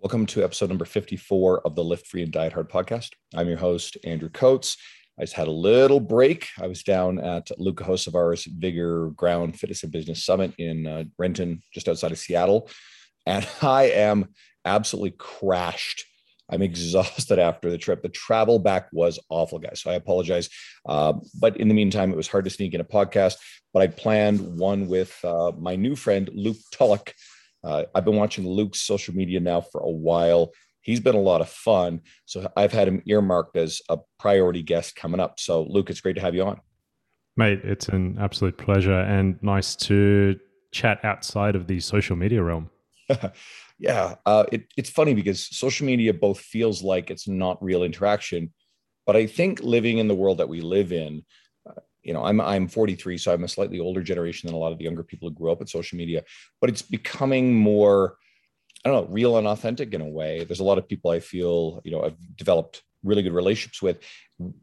Welcome to episode number 54 of the Lift Free and Diet Hard podcast. I'm your host, Andrew Coates. I just had a little break. I was down at Luka Hocevar's Vigor Ground Fitness and Business Summit in uh, Renton, just outside of Seattle. And I am absolutely crashed. I'm exhausted after the trip. The travel back was awful, guys. So I apologize. Uh, but in the meantime, it was hard to sneak in a podcast. But I planned one with uh, my new friend, Luke Tulloch uh, I've been watching Luke's social media now for a while. He's been a lot of fun. So I've had him earmarked as a priority guest coming up. So, Luke, it's great to have you on. Mate, it's an absolute pleasure and nice to chat outside of the social media realm. yeah, uh, it, it's funny because social media both feels like it's not real interaction, but I think living in the world that we live in, you know i'm i'm 43 so i'm a slightly older generation than a lot of the younger people who grew up with social media but it's becoming more i don't know real and authentic in a way. There's a lot of people i feel you know i've developed really good relationships with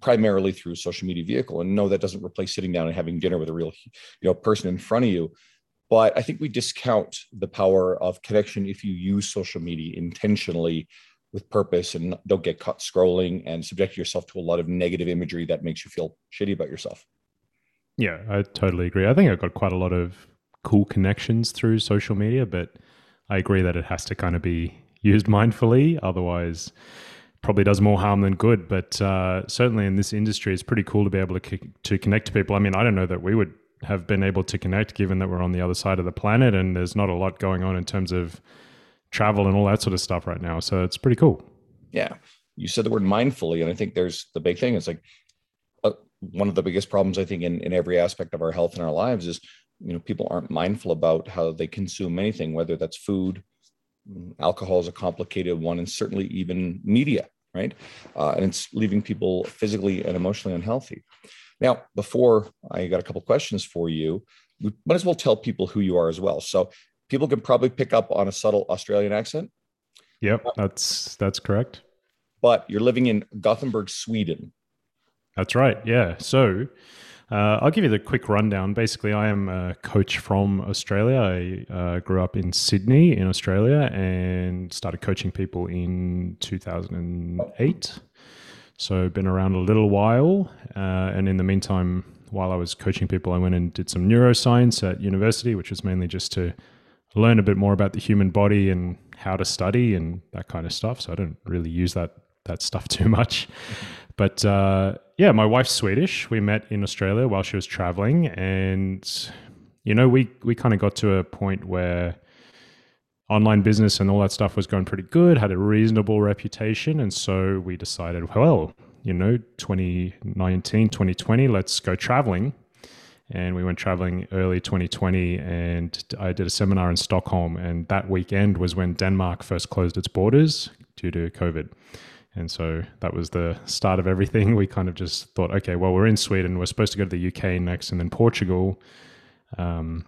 primarily through social media vehicle and no that doesn't replace sitting down and having dinner with a real you know person in front of you. But i think we discount the power of connection if you use social media intentionally with purpose and don't get caught scrolling and subject yourself to a lot of negative imagery that makes you feel shitty about yourself yeah, I totally agree. I think I've got quite a lot of cool connections through social media, but I agree that it has to kind of be used mindfully. Otherwise, probably does more harm than good. But uh, certainly in this industry, it's pretty cool to be able to to connect to people. I mean, I don't know that we would have been able to connect given that we're on the other side of the planet and there's not a lot going on in terms of travel and all that sort of stuff right now. So it's pretty cool. Yeah. You said the word mindfully, and I think there's the big thing. It's like one of the biggest problems I think in, in every aspect of our health and our lives is you know people aren't mindful about how they consume anything whether that's food mm, alcohol is a complicated one and certainly even media right? Uh, and it's leaving people physically and emotionally unhealthy. Now before i got a couple questions for you we might as well tell people who you are as well. So people can probably pick up on a subtle australian accent. Yep that's that's correct. But you're living in gothenburg sweden that's right. Yeah. So uh, I'll give you the quick rundown. Basically, I am a coach from Australia. I uh, grew up in Sydney in Australia and started coaching people in 2008. So been around a little while. Uh, and in the meantime, while I was coaching people, I went and did some neuroscience at university, which was mainly just to learn a bit more about the human body and how to study and that kind of stuff. So I don't really use that that stuff too much. But uh, yeah, my wife's Swedish. We met in Australia while she was traveling, and you know, we we kind of got to a point where online business and all that stuff was going pretty good, had a reasonable reputation, and so we decided, well, you know, 2019, 2020, let's go traveling. And we went traveling early 2020, and I did a seminar in Stockholm. And that weekend was when Denmark first closed its borders due to COVID. And so that was the start of everything. We kind of just thought, okay, well, we're in Sweden. We're supposed to go to the UK next and then Portugal. Um,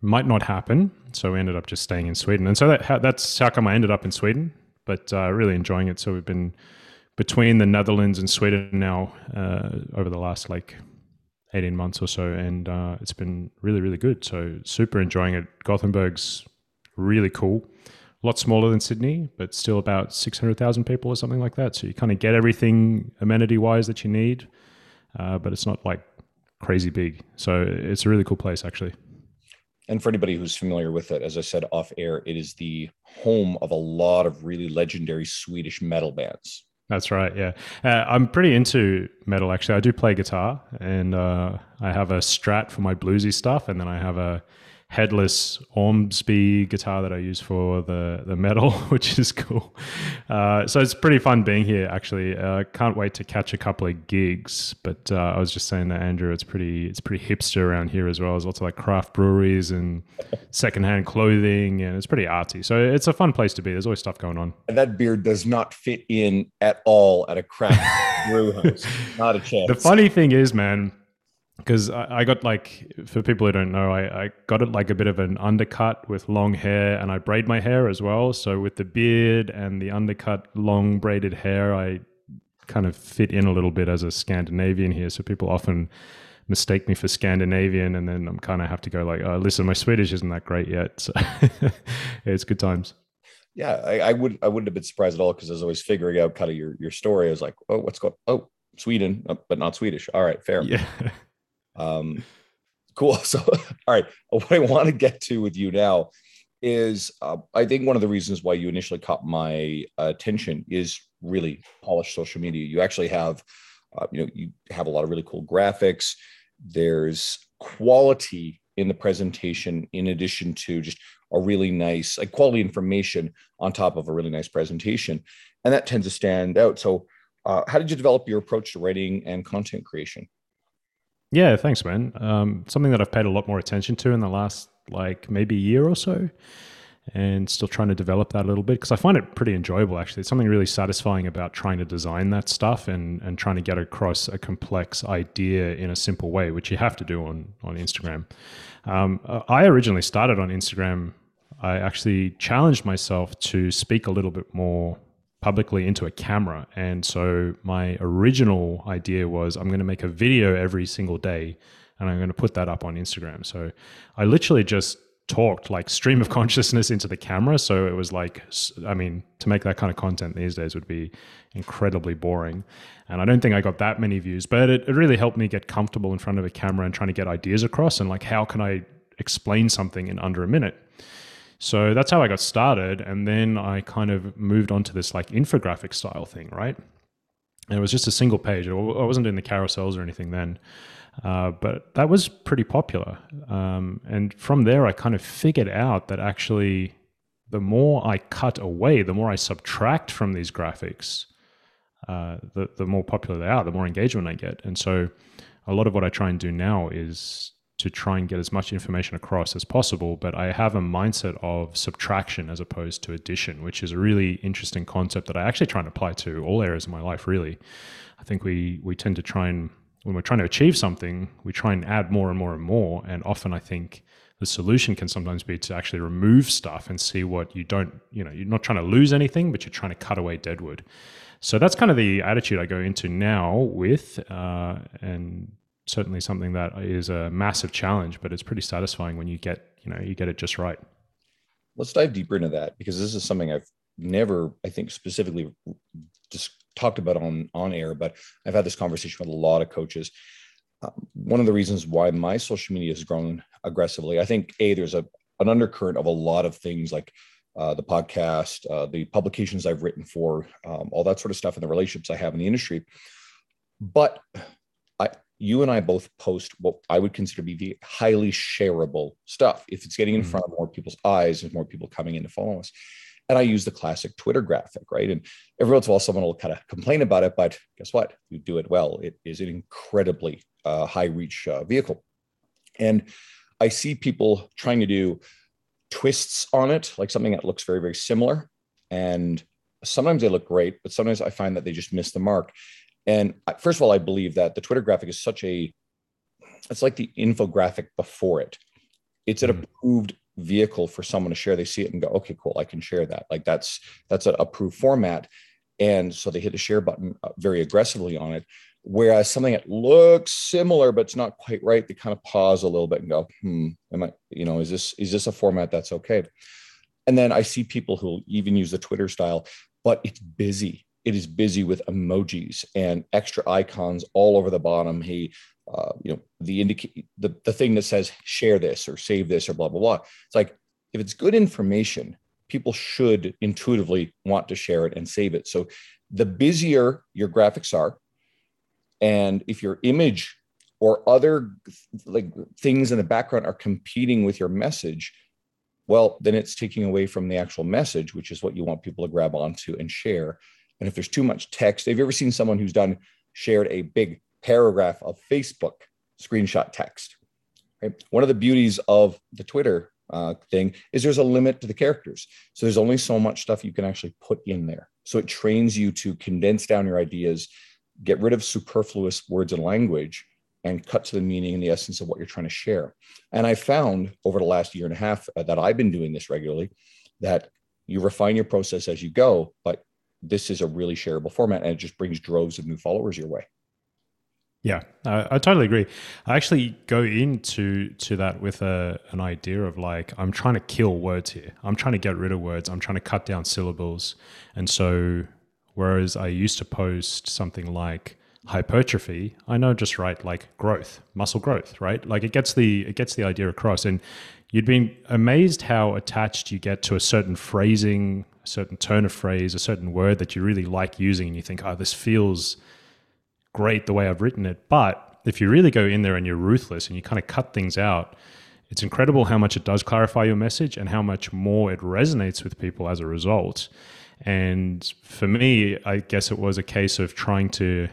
might not happen. So we ended up just staying in Sweden. And so that, that's how come I ended up in Sweden, but uh, really enjoying it. So we've been between the Netherlands and Sweden now uh, over the last like 18 months or so. And uh, it's been really, really good. So super enjoying it. Gothenburg's really cool a lot smaller than Sydney, but still about 600,000 people or something like that. So you kind of get everything amenity wise that you need, uh, but it's not like crazy big. So it's a really cool place, actually. And for anybody who's familiar with it, as I said off air, it is the home of a lot of really legendary Swedish metal bands. That's right. Yeah, uh, I'm pretty into metal. Actually, I do play guitar, and uh, I have a Strat for my bluesy stuff, and then I have a headless Ormsby guitar that I use for the the metal, which is cool. Uh, so it's pretty fun being here. Actually, uh, can't wait to catch a couple of gigs. But uh, I was just saying that Andrew, it's pretty it's pretty hipster around here as well. There's lots of like craft breweries and secondhand clothing, and it's pretty arty. So it's a fun place to be. There's always stuff going on. And that beard does not fit in at all at a craft brew house. Not a chance. The funny thing is, man because I, I, got like for people who don't know I, I, got it like a bit of an undercut with long hair and i braid my hair as well so with the beard and the undercut long braided hair i kind of fit in a little bit as a scandinavian here so people often mistake me for scandinavian and then i'm kind of have to go like oh listen my swedish isn't that great yet so it's good times yeah, I, I would I wouldn't have been surprised at all because I was always figuring out kind of your your story. I was like, oh, what's going? Oh, Sweden, uh, but not Swedish. All right, fair. Yeah. Um, cool. So, all right, what I want to get to with you now is uh, I think one of the reasons why you initially caught my attention is really polished social media. You actually have, uh, you know, you have a lot of really cool graphics. There's quality in the presentation, in addition to just a really nice, like quality information on top of a really nice presentation, and that tends to stand out. So, uh, how did you develop your approach to writing and content creation? Yeah, thanks, man. Um, something that I've paid a lot more attention to in the last like maybe a year or so, and still trying to develop that a little bit because I find it pretty enjoyable. Actually, it's something really satisfying about trying to design that stuff and and trying to get across a complex idea in a simple way, which you have to do on on Instagram. Um, I originally started on Instagram. I actually challenged myself to speak a little bit more publicly into a camera. And so my original idea was I'm going to make a video every single day and I'm going to put that up on Instagram. So I literally just talked like stream of consciousness into the camera. So it was like, I mean, to make that kind of content these days would be incredibly boring. And I don't think I got that many views, but it, it really helped me get comfortable in front of a camera and trying to get ideas across and like, how can I explain something in under a minute? So that's how I got started. And then I kind of moved on to this like infographic style thing, right? And it was just a single page. I wasn't doing the carousels or anything then. Uh, but that was pretty popular. Um, and from there, I kind of figured out that actually, the more I cut away, the more I subtract from these graphics, uh, the, the more popular they are, the more engagement I get. And so, a lot of what I try and do now is to try and get as much information across as possible. But I have a mindset of subtraction as opposed to addition, which is a really interesting concept that I actually try and apply to all areas of my life, really. I think we, we tend to try and, when we're trying to achieve something, we try and add more and more and more. And often I think the solution can sometimes be to actually remove stuff and see what you don't, you know, you're not trying to lose anything, but you're trying to cut away deadwood. So that's kind of the attitude I go into now with, uh, and certainly something that is a massive challenge, but it's pretty satisfying when you get, you know, you get it just right. Let's dive deeper into that because this is something I've never, I think, specifically just talked about on on air, but I've had this conversation with a lot of coaches. Um, one of the reasons why my social media has grown aggressively, I think, a there's a an undercurrent of a lot of things like uh, the podcast, uh, the publications I've written for, um, all that sort of stuff, and the relationships I have in the industry. But you and I both post what I would consider to be the highly shareable stuff. If it's getting in mm-hmm. front of more people's eyes, there's more people coming in to follow us. And I use the classic Twitter graphic, right? And every once in a while, someone will kind of complain about it, but guess what? You do it well. It is an incredibly uh, high reach uh, vehicle. And I see people trying to do twists on it, like something that looks very, very similar. And sometimes they look great, but sometimes I find that they just miss the mark. And first of all, I believe that the Twitter graphic is such a, it's like the infographic before it. It's an mm. approved vehicle for someone to share. They see it and go, okay, cool, I can share that. Like that's that's an approved format. And so they hit the share button uh, very aggressively on it. Whereas something that looks similar but it's not quite right, they kind of pause a little bit and go, hmm, am I, you know, is this is this a format that's okay? And then I see people who even use the Twitter style, but it's busy it is busy with emojis and extra icons all over the bottom. He, uh, you know, the indicate the, the thing that says share this or save this or blah, blah, blah. It's like if it's good information, people should intuitively want to share it and save it. So the busier your graphics are, and if your image or other like things in the background are competing with your message, well, then it's taking away from the actual message, which is what you want people to grab onto and share. And if there's too much text, have you ever seen someone who's done shared a big paragraph of Facebook screenshot text? Right? One of the beauties of the Twitter uh, thing is there's a limit to the characters. So there's only so much stuff you can actually put in there. So it trains you to condense down your ideas, get rid of superfluous words and language, and cut to the meaning and the essence of what you're trying to share. And I found over the last year and a half uh, that I've been doing this regularly that you refine your process as you go, but this is a really shareable format and it just brings droves of new followers your way. Yeah, I, I, totally agree. I actually go into to that with a, an idea of like I'm trying to kill words here. I'm trying to get rid of words. I'm trying to cut down syllables. And so, whereas I used to post something like hypertrophy, I know just write like growth, muscle growth, right? Like it gets the it gets the idea across. And you'd been amazed how attached you get to a certain phrasing, a certain turn of phrase, a certain word that you really like using, and you think, oh, this feels great the way I've written it. But if you really go in there and you're ruthless and you kind of cut things out, it's incredible how much it does clarify your message and how much more it resonates with people as a result. And for me, I guess it was a case of trying to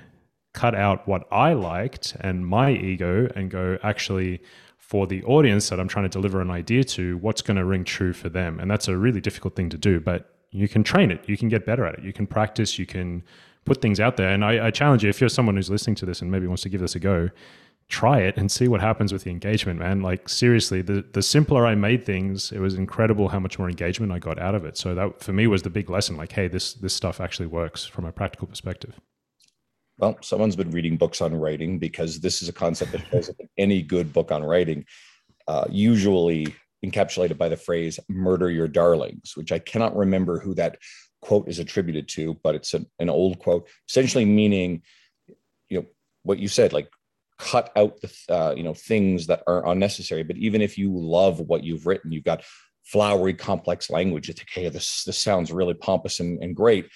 cut out what I liked and my ego and go, actually, for the audience that I'm trying to deliver an idea to, what's going to ring true for them? And that's a really difficult thing to do, but you can train it, you can get better at it, you can practice, you can put things out there. And I, I challenge you, if you're someone who's listening to this and maybe wants to give this a go, try it and see what happens with the engagement, man. Like seriously, the the simpler I made things, it was incredible how much more engagement I got out of it. So that for me was the big lesson. Like, hey, this this stuff actually works from a practical perspective. Well, someone's been reading books on writing because this is a concept that shows up in any good book on writing, uh, usually encapsulated by the phrase "murder your darlings," which I cannot remember who that quote is attributed to, but it's an, an old quote, essentially meaning, you know, what you said, like cut out the uh, you know things that are unnecessary. But even if you love what you've written, you've got flowery, complex language. You think, hey, this this sounds really pompous and, and great.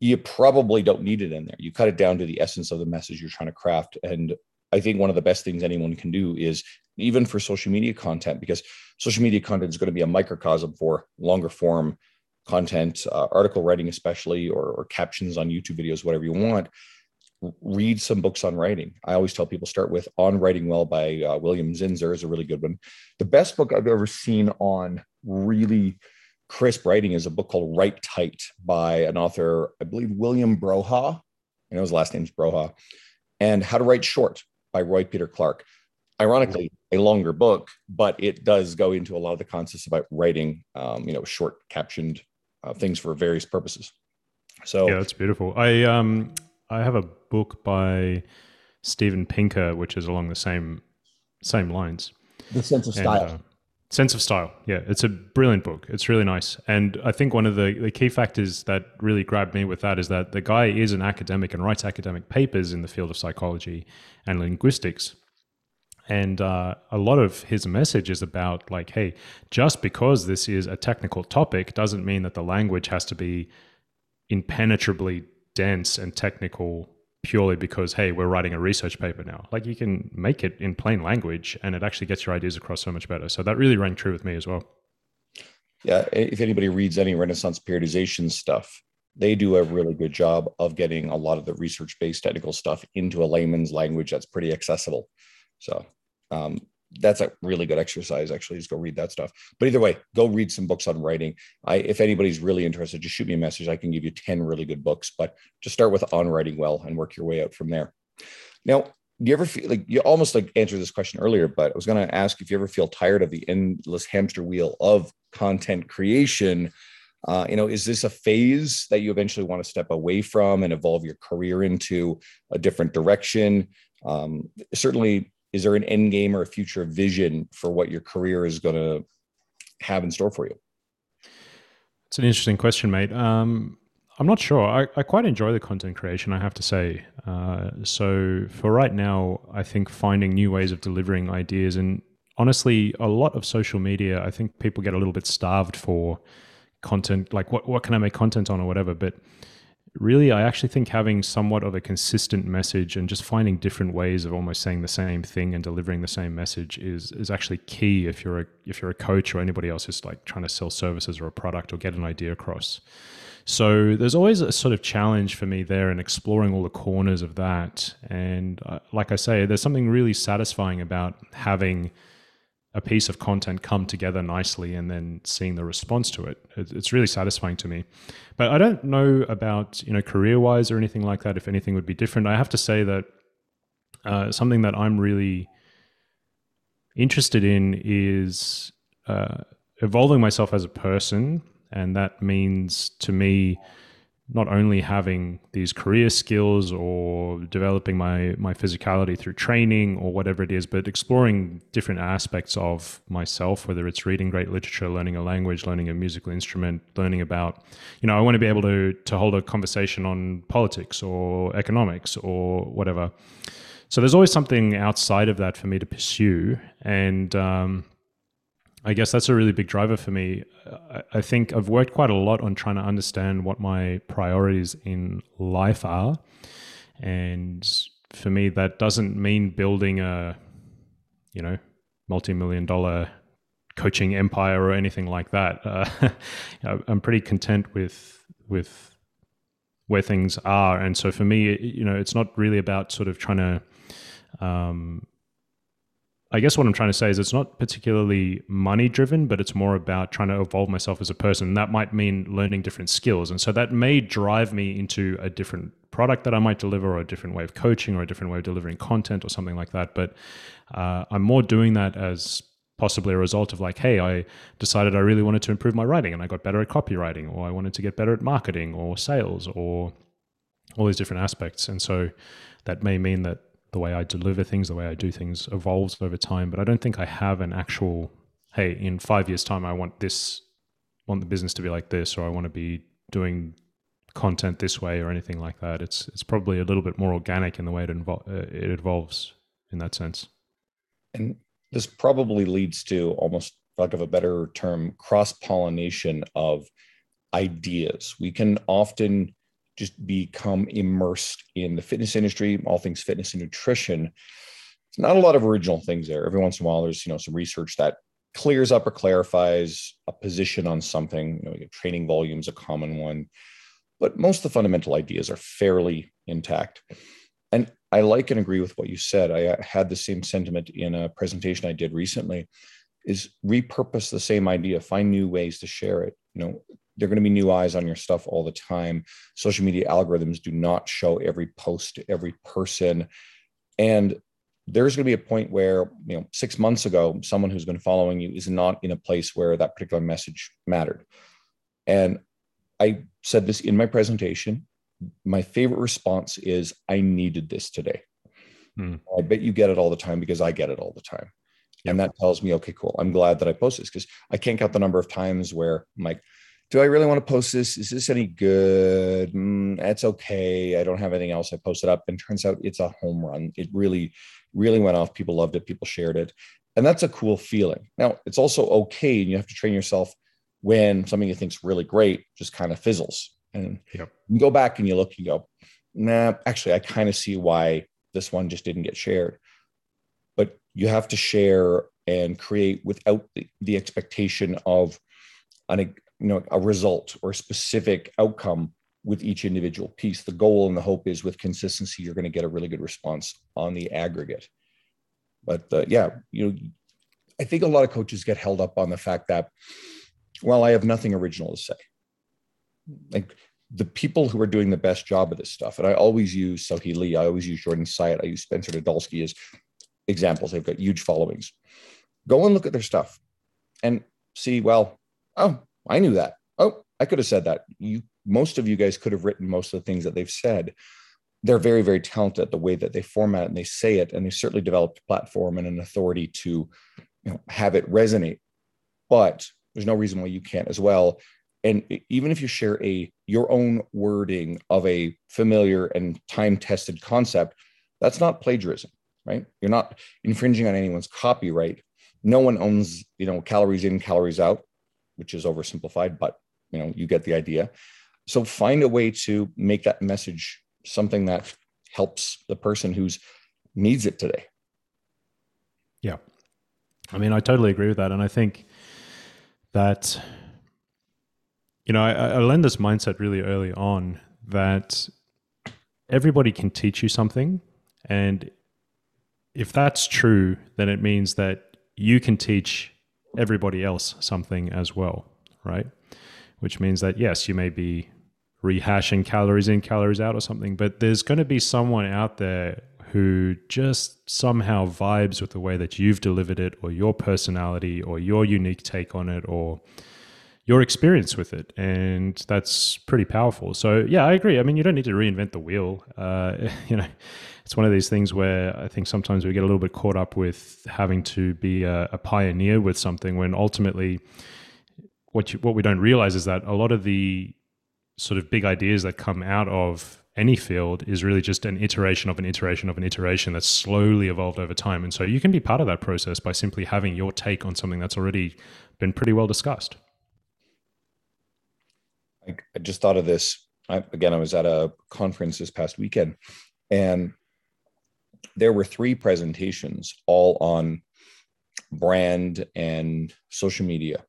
You probably don't need it in there. You cut it down to the essence of the message you're trying to craft. And I think one of the best things anyone can do is even for social media content, because social media content is going to be a microcosm for longer form content, uh, article writing, especially, or, or captions on YouTube videos, whatever you want, read some books on writing. I always tell people start with On Writing Well by uh, William Zinsser is a really good one. The best book I've ever seen on really crisp writing is a book called Write Tight by an author, I believe William Brohaugh. I know his last name's Brohaugh. And How to Write Short by Roy Peter Clark. Ironically, a longer book, but it does go into a lot of the concepts about writing, um, you know, short captioned uh, things for various purposes. So yeah, that's beautiful. I um I have a book by Steven Pinker, which is along the same same lines. The sense of style. And, uh, sense of style. Yeah, it's a brilliant book. It's really nice. And I think one of the, the key factors that really grabbed me with that is that the guy is an academic and writes academic papers in the field of psychology and linguistics. And uh, a lot of his message is about like, hey, just because this is a technical topic doesn't mean that the language has to be impenetrably dense and technical purely because hey we're writing a research paper now. Like you can make it in plain language and it actually gets your ideas across so much better. So that really rang true with me as well. Yeah if anybody reads any renaissance periodization stuff they do a really good job of getting a lot of the research based technical stuff into a layman's language that's pretty accessible. So um, that's a really good exercise actually just go read that stuff. But either way go read some books on writing. I if anybody's really interested just shoot me a message. I can give you 10 really good books but just start with on writing well and work your way out from there. Now do you ever feel like you almost like answered this question earlier but i was going to ask if you ever feel tired of the endless hamster wheel of content creation? Uh, you know is this a phase that you eventually want to step away from and evolve your career into a different direction? Um, certainly is there an end game or a future vision for what your career is going to have in store for you? It's an interesting question, mate. Um, I'm not sure. I, I, quite enjoy the content creation, I have to say. Uh, so for right now, I think finding new ways of delivering ideas and honestly, a lot of social media, I think people get a little bit starved for content. Like, what what can I make content on or whatever? But really, I actually think having somewhat of a consistent message and just finding different ways of almost saying the same thing and delivering the same message is is actually key if you're a if you're a coach or anybody else who's like trying to sell services or a product or get an idea across. So there's always a sort of challenge for me there in exploring all the corners of that. And uh, like I say, there's something really satisfying about having a piece of content come together nicely and then seeing the response to it. It's really satisfying to me. But I don't know about you know career wise or anything like that. If anything would be different, I have to say that uh, something that I'm really interested in is uh, evolving myself as a person, and that means to me not only having these career skills or developing my my physicality through training or whatever it is but exploring different aspects of myself whether it's reading great literature learning a language learning a musical instrument learning about you know I want to be able to to hold a conversation on politics or economics or whatever. So there's always something outside of that for me to pursue and um, I guess that's a really big driver for me. I think I've worked quite a lot on trying to understand what my priorities in life are. And for me, that doesn't mean building a, you know, multi million dollar coaching empire or anything like that. Uh, I'm pretty content with, with where things are. And so for me, you know, it's not really about sort of trying to, um, I guess what I'm trying to say is it's not particularly money driven, but it's more about trying to evolve myself as a person. That might mean learning different skills. And so that may drive me into a different product that I might deliver or a different way of coaching or a different way of delivering content or something like that. But uh, I'm more doing that as possibly a result of like, hey, I decided I really wanted to improve my writing and I got better at copywriting, or I wanted to get better at marketing or sales or all these different aspects. And so that may mean that the way I deliver things, the way I do things evolves over time. But I don't think I have an actual, hey, in five years' time, I want this, want the business to be like this, or I want to be doing content this way or anything like that. It's it's probably a little bit more organic in the way it, uh, it evolves in that sense. And this probably leads to almost, lack of a better term, cross pollination of ideas. We can often just become immersed in the fitness industry, all things fitness and nutrition. It's not a lot of original things there. Every once in a while, there's you know some research that clears up or clarifies a position on something. You know, training volume is a common one, but most of the fundamental ideas are fairly intact. And I like and agree with what you said. I uh, had the same sentiment in a presentation I did recently. Is repurpose the same idea, find new ways to share it. You know, there are going to be new eyes on your stuff all the time. Social media algorithms do not show every post to every person. And there's going to be a point where, you know, six months ago, someone who's been following you is not in a place where that particular message mattered. And I said this in my presentation. My favorite response is, I needed this today. Hmm. I bet you get it all the time because I get it all the time. And that tells me, okay, cool. I'm glad that I post this because I can't count the number of times where I'm like, do I really want to post this? Is this any good? Mm, that's okay. I don't have anything else. I posted up, and turns out it's a home run. It really, really went off. People loved it. People shared it, and that's a cool feeling. Now, it's also okay, and you have to train yourself when something you think's really great just kind of fizzles, and yep. you go back and you look, you go, nah, actually, I kind of see why this one just didn't get shared. But you have to share and create without the, the expectation of an you know a result or a specific outcome with each individual piece. The goal and the hope is with consistency you're going to get a really good response on the aggregate. But uh, yeah you know i think a lot of coaches get held up on the fact that well i have nothing original to say. Like the people who are doing the best job of this stuff and i always use sohee lee i always use jordan syatt i use spencer nadolsky as examples. They've got huge followings. Go and look at their stuff and see well oh I knew that. Oh, I could have said that. You most of you guys could have written most of the things that they've said. They're very, very talented at the way that they format and they say it, and they certainly developed a platform and an authority to you know, have it resonate. But there's no reason why you can't as well. And even if you share a your own wording of a familiar and time-tested concept, that's not plagiarism, right? You're not infringing on anyone's copyright. No one owns, you know, calories in, calories out which is oversimplified, but you know, you get the idea. So find a way to make that message something that helps the person who's needs it today. Yeah. I mean, I totally agree with that. And I think that, you know, I, I learned this mindset really early on that everybody can teach you something. And if that's true, then it means that you can teach everybody else something as well, right? Which means that, yes, you may be rehashing calories in, calories out or something, but there's going to be someone out there who just somehow vibes with the way that you've delivered it or your personality or your unique take on it or your experience with it, and that's pretty powerful. So yeah, I agree. I mean, you don't need to reinvent the wheel. Uh, you know, it's one of these things where I think sometimes we get a little bit caught up with having to be a, a pioneer with something when ultimately what you, what we don't realize is that a lot of the sort of big ideas that come out of any field is really just an iteration of an iteration of an iteration that's slowly evolved over time. And so you can be part of that process by simply having your take on something that's already been pretty well discussed. I, I just thought of this. I, again, I was at a conference this past weekend, and there were three presentations all on brand and social media.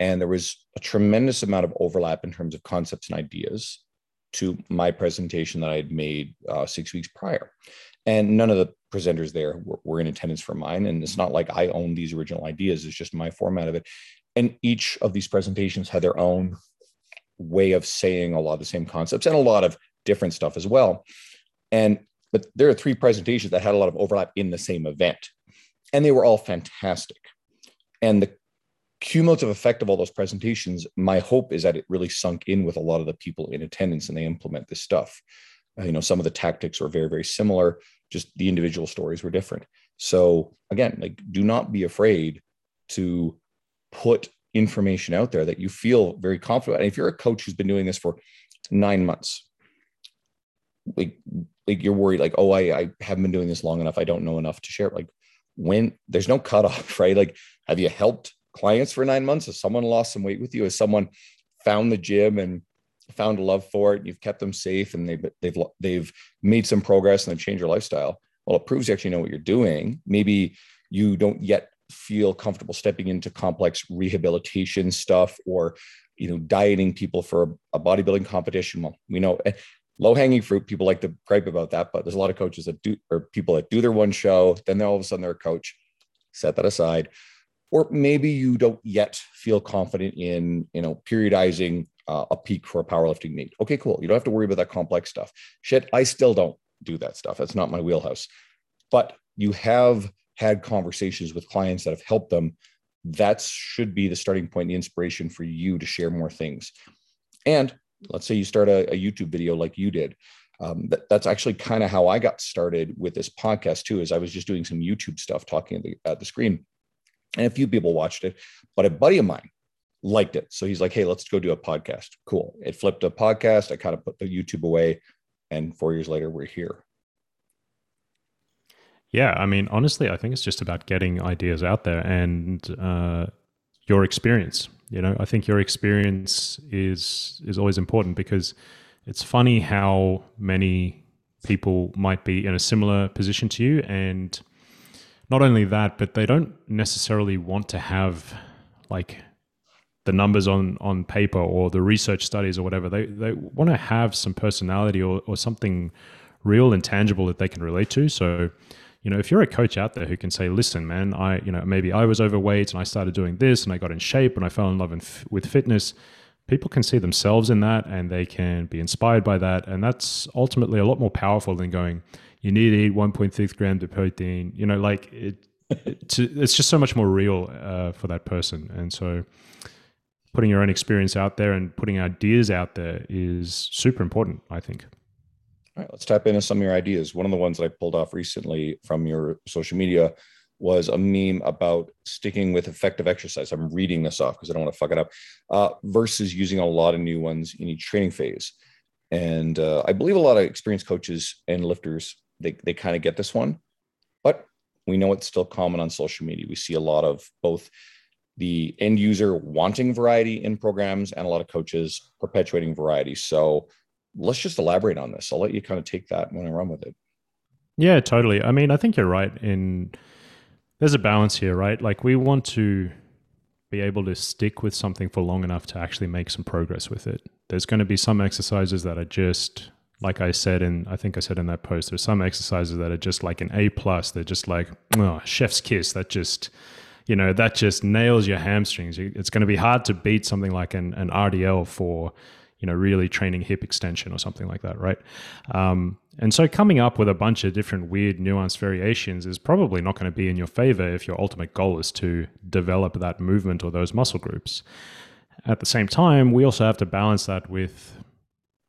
And there was a tremendous amount of overlap in terms of concepts and ideas to my presentation that I had made uh, six weeks prior. And none of the presenters there were, were, in attendance for mine. And it's not like I own these original ideas, it's just my format of it. And each of these presentations had their own way of saying a lot of the same concepts and a lot of different stuff as well. And but there are three presentations that had a lot of overlap in the same event. And they were all fantastic. And the cumulative effect of all those presentations, my hope is that it really sunk in with a lot of the people in attendance and they implement this stuff. Uh, you know, some of the tactics are very, very similar, just the individual stories were different. So again, like do not be afraid to put information out there that you feel very confident. And if you're a coach who's been doing this for nine months, like like you're worried, like, oh, I, I haven't been doing this long enough. I don't know enough to share. Like when there's no cutoff, right? Like, have you helped clients for nine months? Has someone lost some weight with you? Has someone found the gym and found a love for it? And You've kept them safe and they've they've they've made some progress and they've changed your lifestyle. Well, it proves you actually know what you're doing. Maybe you don't yet feel comfortable stepping into complex rehabilitation stuff or you know dieting people for a bodybuilding competition. Well we know eh, low hanging fruit people like to gripe about that but there's a lot of coaches that do or people that do their one show then all of a sudden they're a coach. Set that aside. Or maybe you don't yet feel confident in you know periodizing uh, a peak for a powerlifting meet. Okay cool. You don't have to worry about that complex stuff. Shit i still don't do that stuff. That's not my wheelhouse. But you have had conversations with clients that have helped them that should be the starting point the inspiration for you to share more things and let's say you start a, a youtube video like you did um, that, that's actually kind of how i got started with this podcast too is i was just doing some youtube stuff talking at the, at the screen and a few people watched it, but a buddy of mine liked it. So he's like, hey, let's go do a podcast. Cool. It flipped a podcast. I kind of put the YouTube away. And four years later, we're here. Yeah. I mean, honestly, I think it's just about getting ideas out there and uh, your experience. You know, I think your experience is is always important because it's funny how many people might be in a similar position to you and not only that, but they don't necessarily want to have like the numbers on on paper or the research studies or whatever. They they want to have some personality or, or something real and tangible that they can relate to. So, you know, if you're a coach out there who can say, "Listen, man, I you know maybe I was overweight and I started doing this and I got in shape and I fell in love in, with fitness." People can see themselves in that and they can be inspired by that, and that's ultimately a lot more powerful than going you need to eat 1.6 grams of protein. You know, like it, it it's just so much more real uh, for that person. And so putting your own experience out there and putting ideas out there is super important, I think. All right, let's tap into some of your ideas. One of the ones that I pulled off recently from your social media was a meme about sticking with effective exercise. I'm reading this off because I don't want to fuck it up, uh, versus using a lot of new ones in each training phase. And uh, I believe a lot of experienced coaches and lifters they, they kind of get this one but we know it's still common on social media we see a lot of both the end user wanting variety in programs and a lot of coaches perpetuating variety so let's just elaborate on this i'll let you kind of take that when i run with it yeah totally i mean i think you're right in there's a balance here right like we want to be able to stick with something for long enough to actually make some progress with it there's going to be some exercises that are just like I said in I think I said in that post, there's some exercises that are just like an A plus. They're just like oh, chef's kiss. That just you know that just nails your hamstrings. It's going to be hard to beat something like an, an RDL for you know really training hip extension or something like that, right? Um, and so coming up with a bunch of different weird nuanced variations is probably not going to be in your favor if your ultimate goal is to develop that movement or those muscle groups. at the same time, we also have to balance that with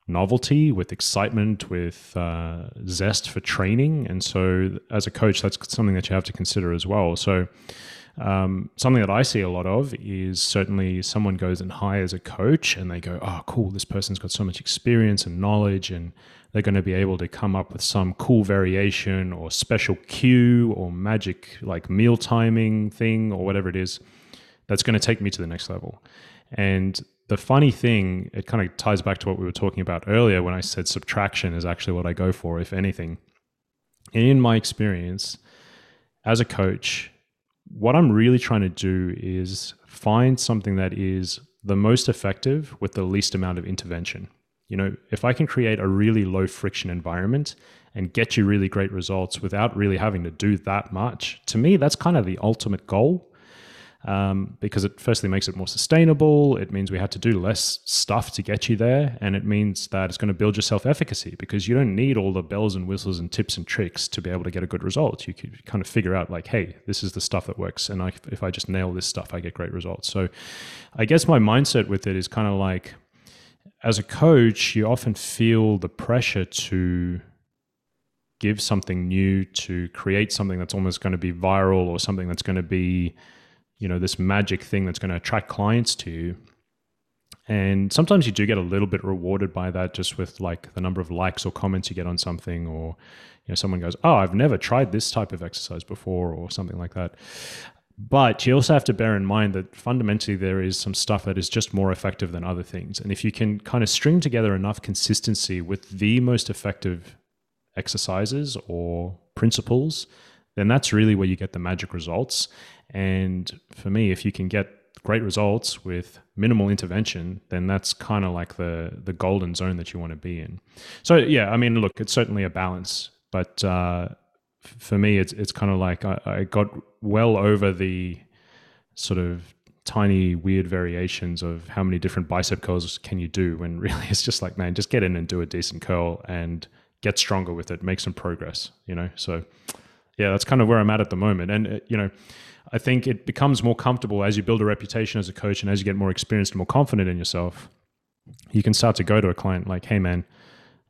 novelty, with excitement, with uh, zest for training. And so, as a coach, that's something that you have to consider as well. So, um, something that I see a lot of is certainly someone goes and hires a coach and they go, oh, cool, this person's got so much experience and knowledge, and they're going to be able to come up with some cool variation or special cue or magic like meal timing thing or whatever it is that's going to take me to the next level. And the funny thing, it kind of ties back to what we were talking about earlier when I said subtraction is actually what I go for, if anything. In my experience, as a coach, what I'm really trying to do is find something that is the most effective with the least amount of intervention. You know, if I can create a really low friction environment and get you really great results without really having to do that much, to me, that's kind of the ultimate goal um, because it firstly makes it more sustainable. It means we have to do less stuff to get you there, and it means that it's going to build your self efficacy because you don't need all the bells and whistles and tips and tricks to be able to get a good result. You can kind of figure out like, hey, this is the stuff that works, and I, if I just nail this stuff, I get great results. So, I guess my mindset with it is kind of like, as a coach, you often feel the pressure to give something new, to create something that's almost going to be viral or something that's going to be you know this magic thing that's going to attract clients to you. And sometimes you do get a little bit rewarded by that just with like the number of likes or comments you get on something or you know someone goes oh i've never tried this type of exercise before or something like that. But you also have to bear in mind that fundamentally there is some stuff that is just more effective than other things. And if you can kind of string together enough consistency with the most effective exercises or principles then that's really where you get the magic results and for me, if you can get great results with minimal intervention, then that's kind of like the the golden zone that you want to be in. So yeah, I mean, look, it's certainly a balance, but uh, for me, it's it's kind of like I, I got well over the sort of tiny weird variations of how many different bicep curls can you do when really it's just like man just get in and do a decent curl and get stronger with it make some progress you know so yeah that's kind of where i'm at at the moment and uh, you know I think it becomes more comfortable as you build a reputation as a coach and as you get more experienced and more confident in yourself. You can start to go to a client like, hey, man,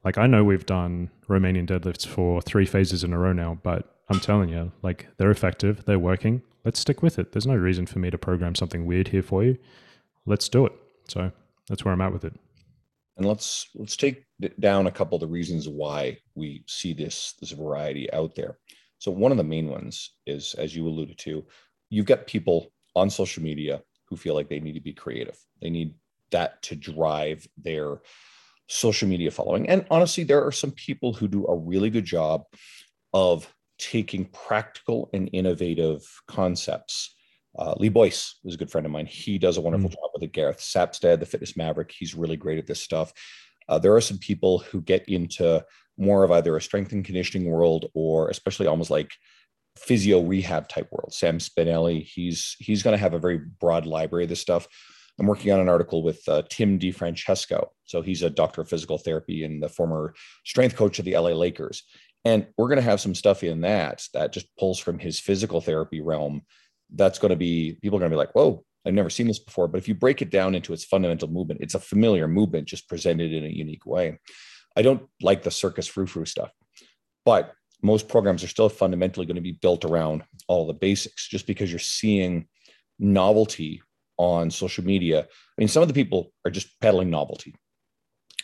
like I know we've done Romanian deadlifts for three phases in a row now, but I'm telling you, like they're effective, they're working. Let's stick with it. There's no reason for me to program something weird here for you. Let's do it. So that's where I'm at with it. And let's let's take down a couple of the reasons why we see this this variety out there. So one of the main ones is, as you alluded to, you've got people on social media who feel like they need to be creative. They need that to drive their social media following. And honestly, there are some people who do a really good job of taking practical and innovative concepts. Uh, Lee Boyce is a good friend of mine. He does a wonderful mm. job with it. Gareth Sapstead, the fitness maverick, he's really great at this stuff. Uh, there are some people who get into more of either a strength and conditioning world or especially almost like physio rehab type world. Sam Spinelli, he's he's going to have a very broad library of this stuff. I'm working on an article with uh, Tim DeFrancesco. So he's a doctor of physical therapy and the former strength coach of the LA Lakers. And we're going to have some stuff in that that just pulls from his physical therapy realm. That's going to be people are going to be like, whoa, I've never seen this before. But if you break it down into its fundamental movement, it's a familiar movement just presented in a unique way. I don't like the circus frou frou stuff, but most programs are still fundamentally going to be built around all the basics just because you're seeing novelty on social media. I mean, some of the people are just peddling novelty.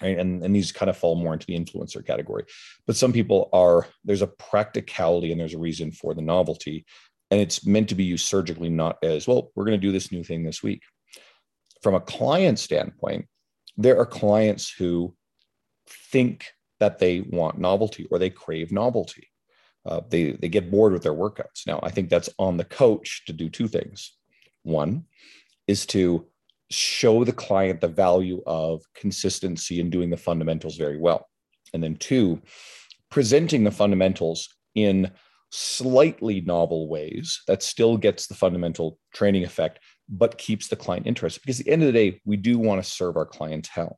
Right? And, and these kind of fall more into the influencer category. But some people are, there's a practicality and there's a reason for the novelty. And it's meant to be used surgically, not as, well, we're going to do this new thing this week. From a client standpoint, there are clients who think that they want novelty or they crave novelty. Uh, they, they get bored with their workouts. Now, I think that's on the coach to do two things. One is to show the client the value of consistency and doing the fundamentals very well. And then two, presenting the fundamentals in slightly novel ways that still gets the fundamental training effect, but keeps the client interested. Because at the end of the day, we do want to serve our clientele.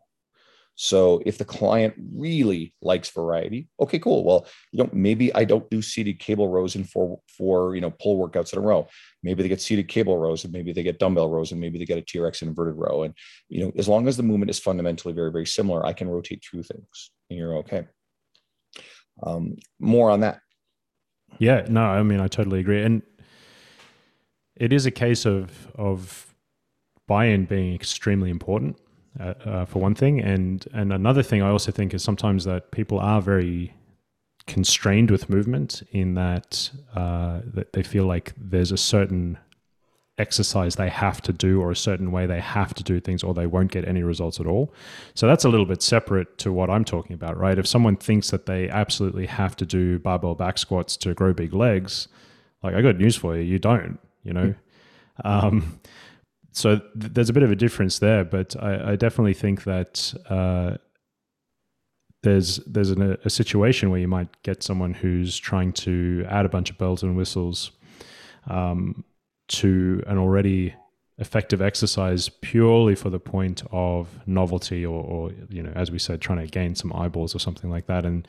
So if the client really likes variety, okay, cool. Well, you know, maybe I don't do seated cable rows in four, four, you know, pull workouts in a row. Maybe they get seated cable rows and maybe they get dumbbell rows and maybe they get a TRX inverted row. And, you know, as long as the movement is fundamentally very, very similar, I can rotate through things and you're okay. Um, more on that. Yeah, no, I mean, I totally agree. And it is a case of, of buy-in being extremely important uh, uh, for one thing, and and another thing I also think is sometimes that people are very constrained with movement in that uh, that they feel like there's a certain exercise they have to do or a certain way they have to do things or they won't get any results at all. So that's a little bit separate to what I'm talking about, right? If someone thinks that they absolutely have to do barbell back squats to grow big legs, like I got news for you, you don't, you know. um, so th- there's a bit of a difference there, but I, I definitely think that uh, there's there's an, a situation where you might get someone who's trying to add a bunch of bells and whistles um, to an already effective exercise purely for the point of novelty or, or, you know as we said trying to gain some eyeballs or something like that. And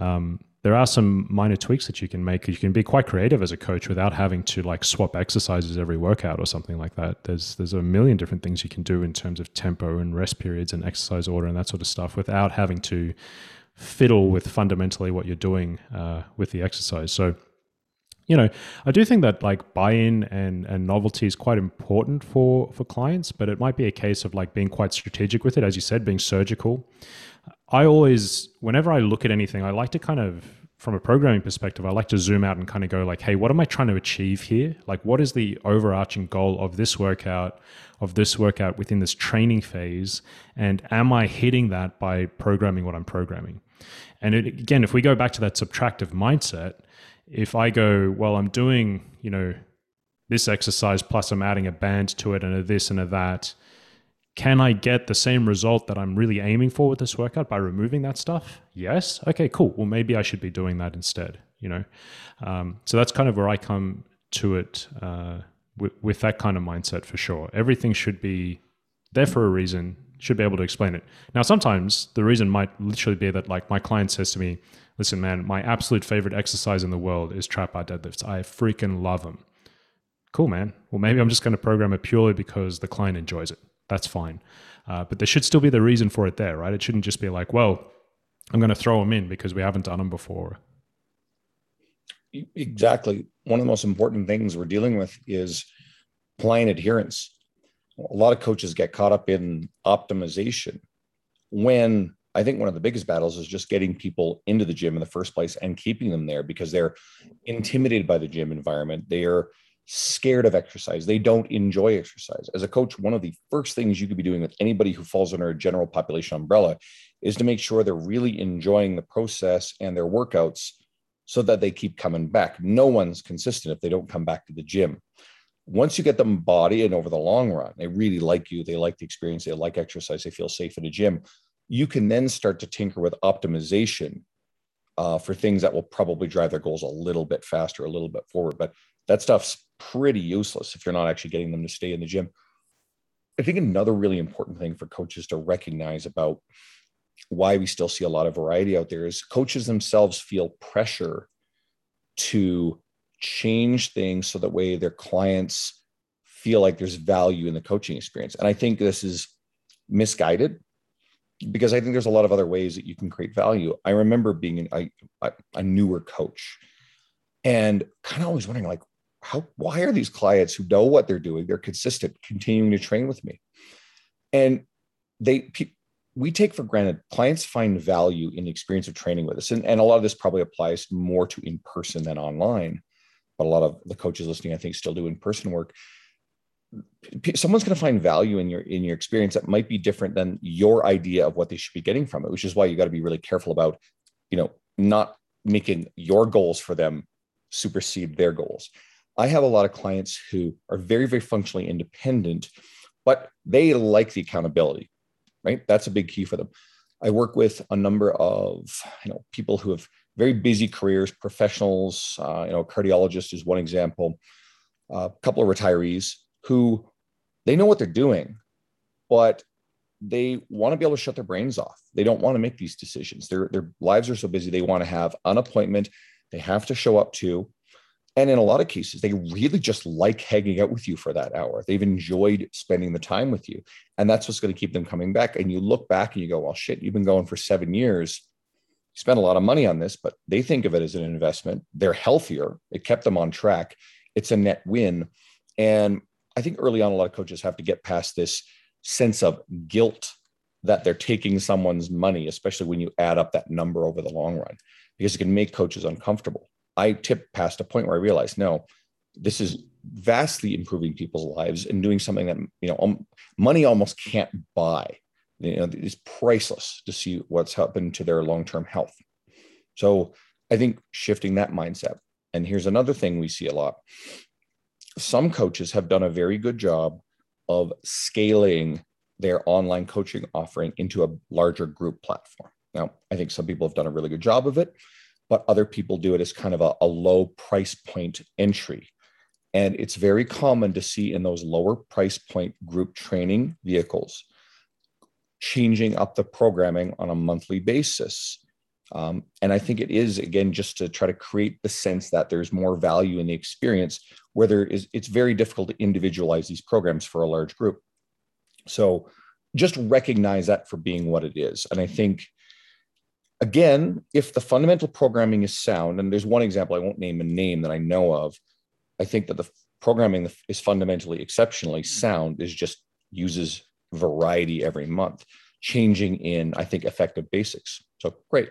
um, there are some minor tweaks that you can make. You can be quite creative as a coach without having to like swap exercises every workout or something like that. There's there's a million different things you can do in terms of tempo and rest periods and exercise order and that sort of stuff without having to fiddle with fundamentally what you're doing uh, with the exercise. So, you know, I do think that like buy-in and and novelty is quite important for for clients, but it might be a case of like being quite strategic with it, as you said, being surgical. I always, whenever I look at anything, I like to kind of, from a programming perspective, I like to zoom out and kind of go like, hey, what am I trying to achieve here? Like, what is the overarching goal of this workout, of this workout within this training phase? And am I hitting that by programming what I'm programming? And it, again, if we go back to that subtractive mindset, if I go, well, I'm doing, you know, this exercise plus I'm adding a band to it and a this and a that, can I get the same result that I'm really aiming for with this workout by removing that stuff? Yes. Okay, cool. Well, maybe I should be doing that instead, you know? Um, so that's kind of where I come to it uh, with, with that kind of mindset for sure. Everything should be there for a reason, should be able to explain it. Now, sometimes the reason might literally be that, like, my client says to me, listen, man, my absolute favorite exercise in the world is trap bar deadlifts. I freaking love them. Cool, man. Well, maybe I'm just going to program it purely because the client enjoys it that's fine. Uh, but there should still be the reason for it there, right? It shouldn't just be like, well, I'm going to throw them in because we haven't done them before. Exactly. One of the most important things we're dealing with is client adherence. A lot of coaches get caught up in optimization when I think one of the biggest battles is just getting people into the gym in the first place and keeping them there because they're intimidated by the gym environment. They are scared of exercise. They don't enjoy exercise. As a coach, one of the first things you could be doing with anybody who falls under a general population umbrella is to make sure they're really enjoying the process and their workouts so that they keep coming back. No one's consistent if they don't come back to the gym. Once you get them body and over the long run, they really like you, they like the experience, they like exercise, they feel safe in a gym. You can then start to tinker with optimization uh, for things that will probably drive their goals a little bit faster, a little bit forward. But that stuff's pretty useless if you're not actually getting them to stay in the gym. I think another really important thing for coaches to recognize about why we still see a lot of variety out there is coaches themselves feel pressure to change things so that way their clients feel like there's value in the coaching experience. And I think this is misguided because I think there's a lot of other ways that you can create value. I remember being a, a, a newer coach and kind of always wondering like, how why are these clients who know what they're doing they're consistent continuing to train with me? And they we take for granted clients find value in the experience of training with us. And, and a lot of this probably applies more to in person than online but a lot of the coaches listening i think still do in person work. Someone's going to find value in your in your experience that might be different than your idea of what they should be getting from it which is why you got to be really careful about you know not making your goals for them supersede their goals I have a lot of clients who are very, very functionally independent, but they like the accountability, right? That's a big key for them. I work with a number of you know people who have very busy careers, professionals. Uh, you know, cardiologist is one example. A couple of retirees who they know what they're doing, but they want to be able to shut their brains off. They don't want to make these decisions. Their, their lives are so busy. They want to have an appointment they have to show up to. And in a lot of cases, they really just like hanging out with you for that hour. They've enjoyed spending the time with you. And that's what's going to keep them coming back. And you look back and you go, well, shit, you've been going for seven years. You spent a lot of money on this, but they think of it as an investment. They're healthier. It kept them on track. It's a net win. And I think early on, a lot of coaches have to get past this sense of guilt that they're taking someone's money, especially when you add up that number over the long run, because it can make coaches uncomfortable. I tipped past a point where I realized, no, this is vastly improving people's lives and doing something that you know money almost can't buy. You know, it's priceless to see what's happened to their long-term health. So I think shifting that mindset. And here's another thing we see a lot. Some coaches have done a very good job of scaling their online coaching offering into a larger group platform. Now, I think some people have done a really good job of it, but other people do it as kind of a, a low price point entry. And it's very common to see in those lower price point group training vehicles changing up the programming on a monthly basis. Um, and I think it is, again, just to try to create the sense that there's more value in the experience where there is, it's very difficult to individualize these programs for a large group. So just recognize that for being what it is. And I think, again, if the fundamental programming is sound, and there's one example, I won't name a name that I know of, I think that the programming is fundamentally exceptionally sound, is just uses variety every month, changing in, I think, effective basics. So great.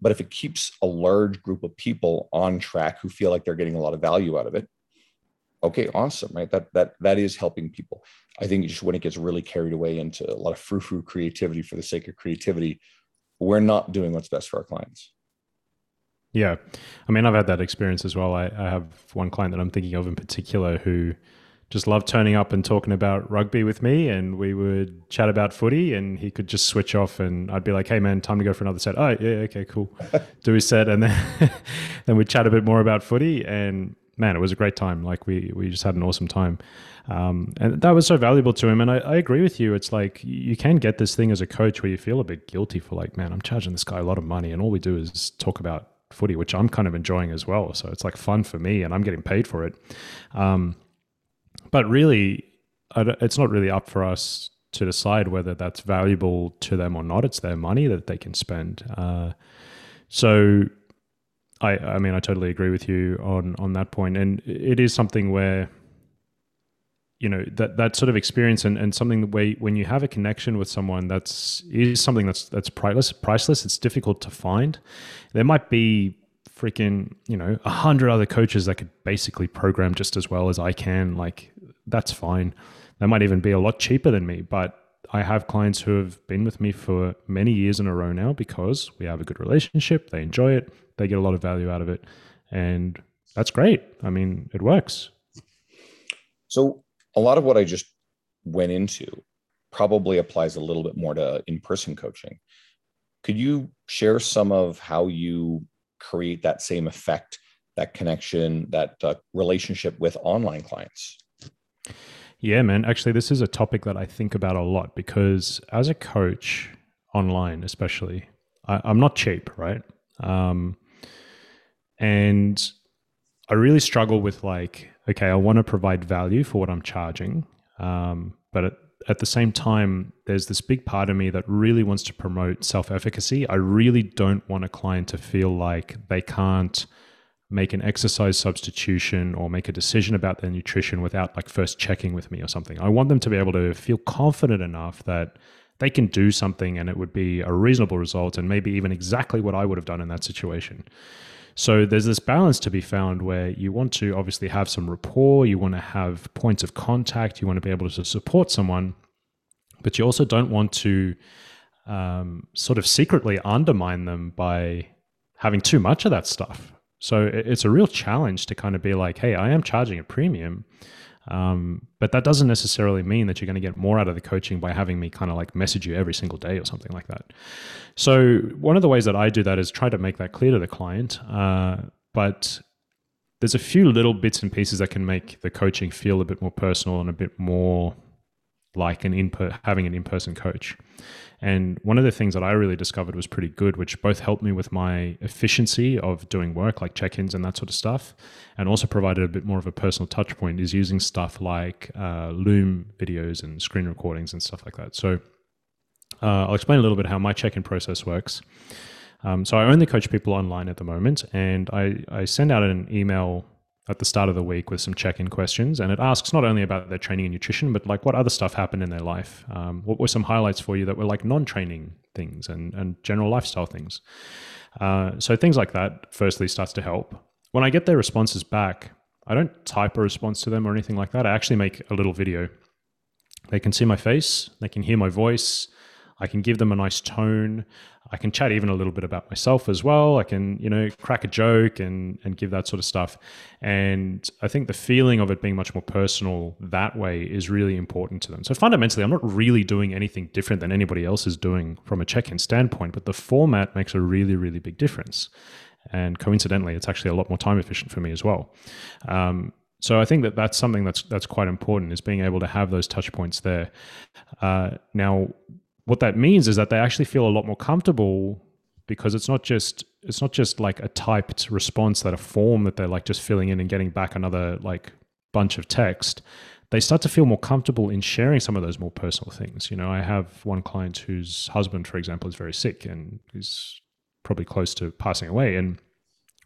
But if it keeps a large group of people on track who feel like they're getting a lot of value out of it, okay, awesome, right? That that that is helping people. I think just when it gets really carried away into a lot of frou-frou creativity for the sake of creativity, we're not doing what's best for our clients. Yeah. I mean, I've had that experience as well. I, I have one client that I'm thinking of in particular who just loved turning up and talking about rugby with me and we would chat about footy and he could just switch off and I'd be like, hey man, time to go for another set. Oh yeah, okay, cool. Do his set and then then we'd chat a bit more about footy and man, it was a great time. Like we we just had an awesome time. Um, and that was so valuable to him. And I, I, agree with you. It's like you can get this thing as a coach where you feel a bit guilty for like, man, I'm charging this guy a lot of money, and all we do is talk about footy, which I'm kind of enjoying as well. So it's like fun for me, and I'm getting paid for it. Um, but really, it's not really up for us to decide whether that's valuable to them or not. It's their money that they can spend. Uh, so, I, I mean, I totally agree with you on on that point. point, and it is something where you know that that sort of experience and, and something where when you have a connection with someone that's is something that's that's priceless priceless it's difficult to find. There might be freaking you know a hundred other coaches that could basically program just as well as i can like that's fine. They might even be a lot cheaper than me but i have clients who have been with me for many years in a row now because we have a good relationship they enjoy it they get a lot of value out of it and that's great. I mean it works. So a lot of what I just went into probably applies a little bit more to in person coaching. Could you share some of how you create that same effect, that connection, that uh, relationship with online clients? Yeah, man. Actually, this is a topic that I think about a lot because as a coach online, especially, I, am not cheap, right? Um, and I really struggle with like okay, I want to provide value for what I'm charging. Um, but at, at the same time, there's this big part of me that really wants to promote self efficacy. I really don't want a client to feel like they can't make an exercise substitution or make a decision about their nutrition without like first checking with me or something. I want them to be able to feel confident enough that they can do something and it would be a reasonable result and maybe even exactly what I would have done in that situation. So there's this balance to be found where you want to obviously have some rapport, you want to have points of contact, you want to be able to support someone, but you also don't want to um, sort of secretly undermine them by having too much of that stuff. So it's a real challenge to kind of be like, hey, I am charging a premium. Um, but that doesn't necessarily mean that you're going to get more out of the coaching by having me kind of like message you every single day or something like that. So one of the ways that I do that is try to make that clear to the client. Uh, but there's a few little bits and pieces that can make the coaching feel a bit more personal and a bit more like an in having an in-person coach. And one of the things that I really discovered was pretty good, which both helped me with my efficiency of doing work, like check-ins and that sort of stuff, and also provided a bit more of a personal touch point. Is using stuff like uh, Loom videos and screen recordings and stuff like that. So uh, I'll explain a little bit how my check-in process works. Um, so I only coach people online at the moment, and I, I send out an email at the start of the week with some check-in questions and it asks not only about their training and nutrition but like what other stuff happened in their life. Um, what were some highlights for you that were like non-training things and, and general lifestyle things? Uh, so things like that firstly starts to help. When i get their responses back i don't type a response to them or anything like that. I actually make a little video. They can see my face. They can hear my voice. I can give them a nice tone. I can chat even a little bit about myself as well. I can, you know, crack a joke and and give that sort of stuff. And I think the feeling of it being much more personal that way is really important to them. So fundamentally, I'm not really doing anything different than anybody else is doing from a check-in standpoint, but the format makes a really, really big difference. And coincidentally, it's actually a lot more time efficient for me as well. Um, so I think that that's something that's that's quite important is being able to have those touch points there. Uh, now, what that means is that they actually feel a lot more comfortable because it's not just it's not just like a typed response that a form that they're like just filling in and getting back another like bunch of text. They start to feel more comfortable in sharing some of those more personal things. You know i have one client whose husband for example is very sick and is probably close to passing away. And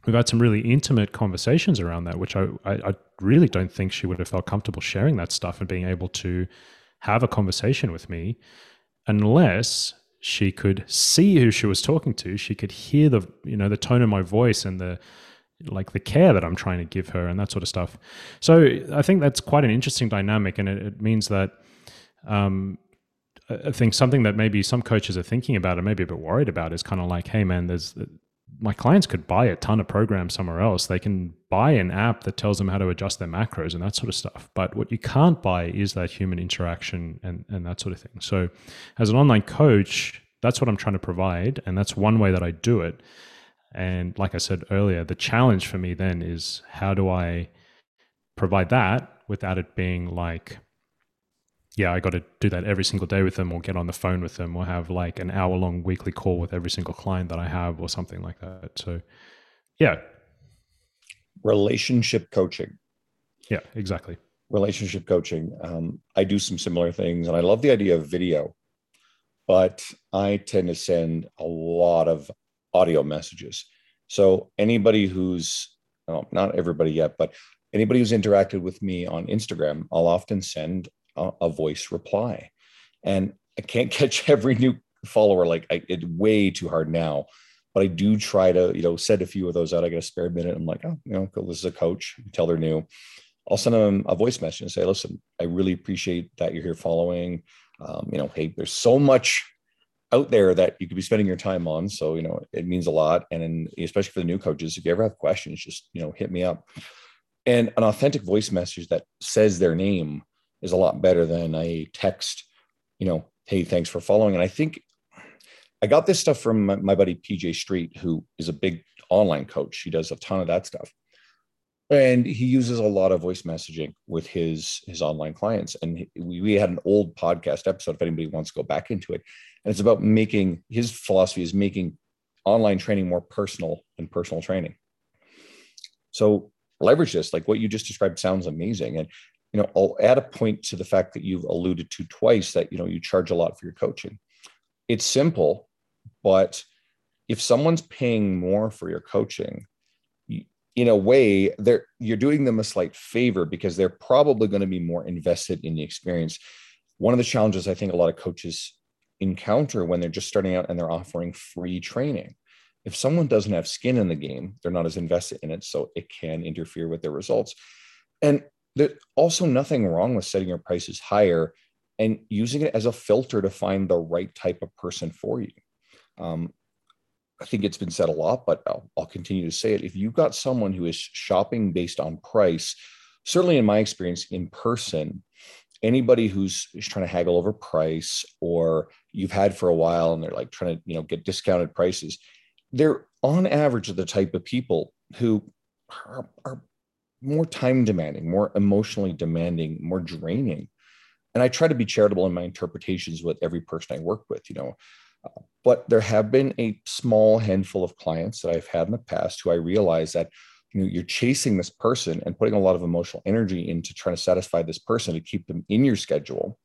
we've had some really intimate conversations around that which I, I, I really don't think she would have felt comfortable sharing that stuff and being able to have a conversation with me unless she could see who she was talking to she could hear the you know the tone of my voice and the like the care that i'm trying to give her and that sort of stuff. So i think that's quite an interesting dynamic and it, it means that um, I think something that maybe some coaches are thinking about and maybe a bit worried about is kind of like, hey man, there's my clients could buy a ton of programs somewhere else. They can buy an app that tells them how to adjust their macros and that sort of stuff. But what you can't buy is that human interaction and, and that sort of thing. So, as an online coach, that's what I'm trying to provide. And that's one way that I do it. And like I said earlier, the challenge for me then is how do I provide that without it being like, yeah, I got to do that every single day with them or get on the phone with them or have like an hour long weekly call with every single client that I have or something like that. So, yeah. Relationship coaching. Yeah, exactly. Relationship coaching. Um, I do some similar things and I love the idea of video, but I tend to send a lot of audio messages. So, anybody who's, well, not everybody yet, but anybody who's interacted with me on Instagram, I'll often send a, voice reply. And I can't catch every new follower. Like I, it's way too hard now, but I do try to, you know, set a few of those out. I get a spare minute. I'm like, oh, you know. This is a coach. Tell they're new. I'll send them a voice message and say, listen, I really appreciate that you're here following. Um, you know, hey, there's so much out there that you could be spending your time on. So, you know, it means a lot. And in, especially for the new coaches, if you ever have questions, just, you know, hit me up. And an authentic voice message that says their name is a lot better than a text, you know, hey, thanks for following. And I think I got this stuff from my, my buddy PJ Striet, who is a big online coach. He does a ton of that stuff. And he uses a lot of voice messaging with his his online clients. And we, we had an old podcast episode if anybody wants to go back into it. And it's about making his philosophy is making online training more personal and personal training. So leverage this like what you just described sounds amazing and you know, I'll add a point to the fact that you've alluded to twice that, you know, you charge a lot for your coaching. It's simple, but if someone's paying more for your coaching, in a way, they're you're doing them a slight favor because they're probably going to be more invested in the experience. One of the challenges I think a lot of coaches encounter when they're just starting out and they're offering free training. If someone doesn't have skin in the game, they're not as invested in it, so it can interfere with their results. And there's also nothing wrong with setting your prices higher and using it as a filter to find the right type of person for you. Um, I think it's been said a lot, but I'll, I'll, continue to say it. If you've got someone who is shopping based on price, certainly in my experience in person, anybody who's trying to haggle over price or you've had for a while and they're like trying to you know get discounted prices, they're on average the type of people who are, are more time demanding, more emotionally demanding, more draining. and I try to be charitable in my interpretations with every person I work with, you know. Uh, but there have been a small handful of clients that I've had in the past who I realize that you know you're chasing this person and putting a lot of emotional energy into trying to satisfy this person to keep them in your schedule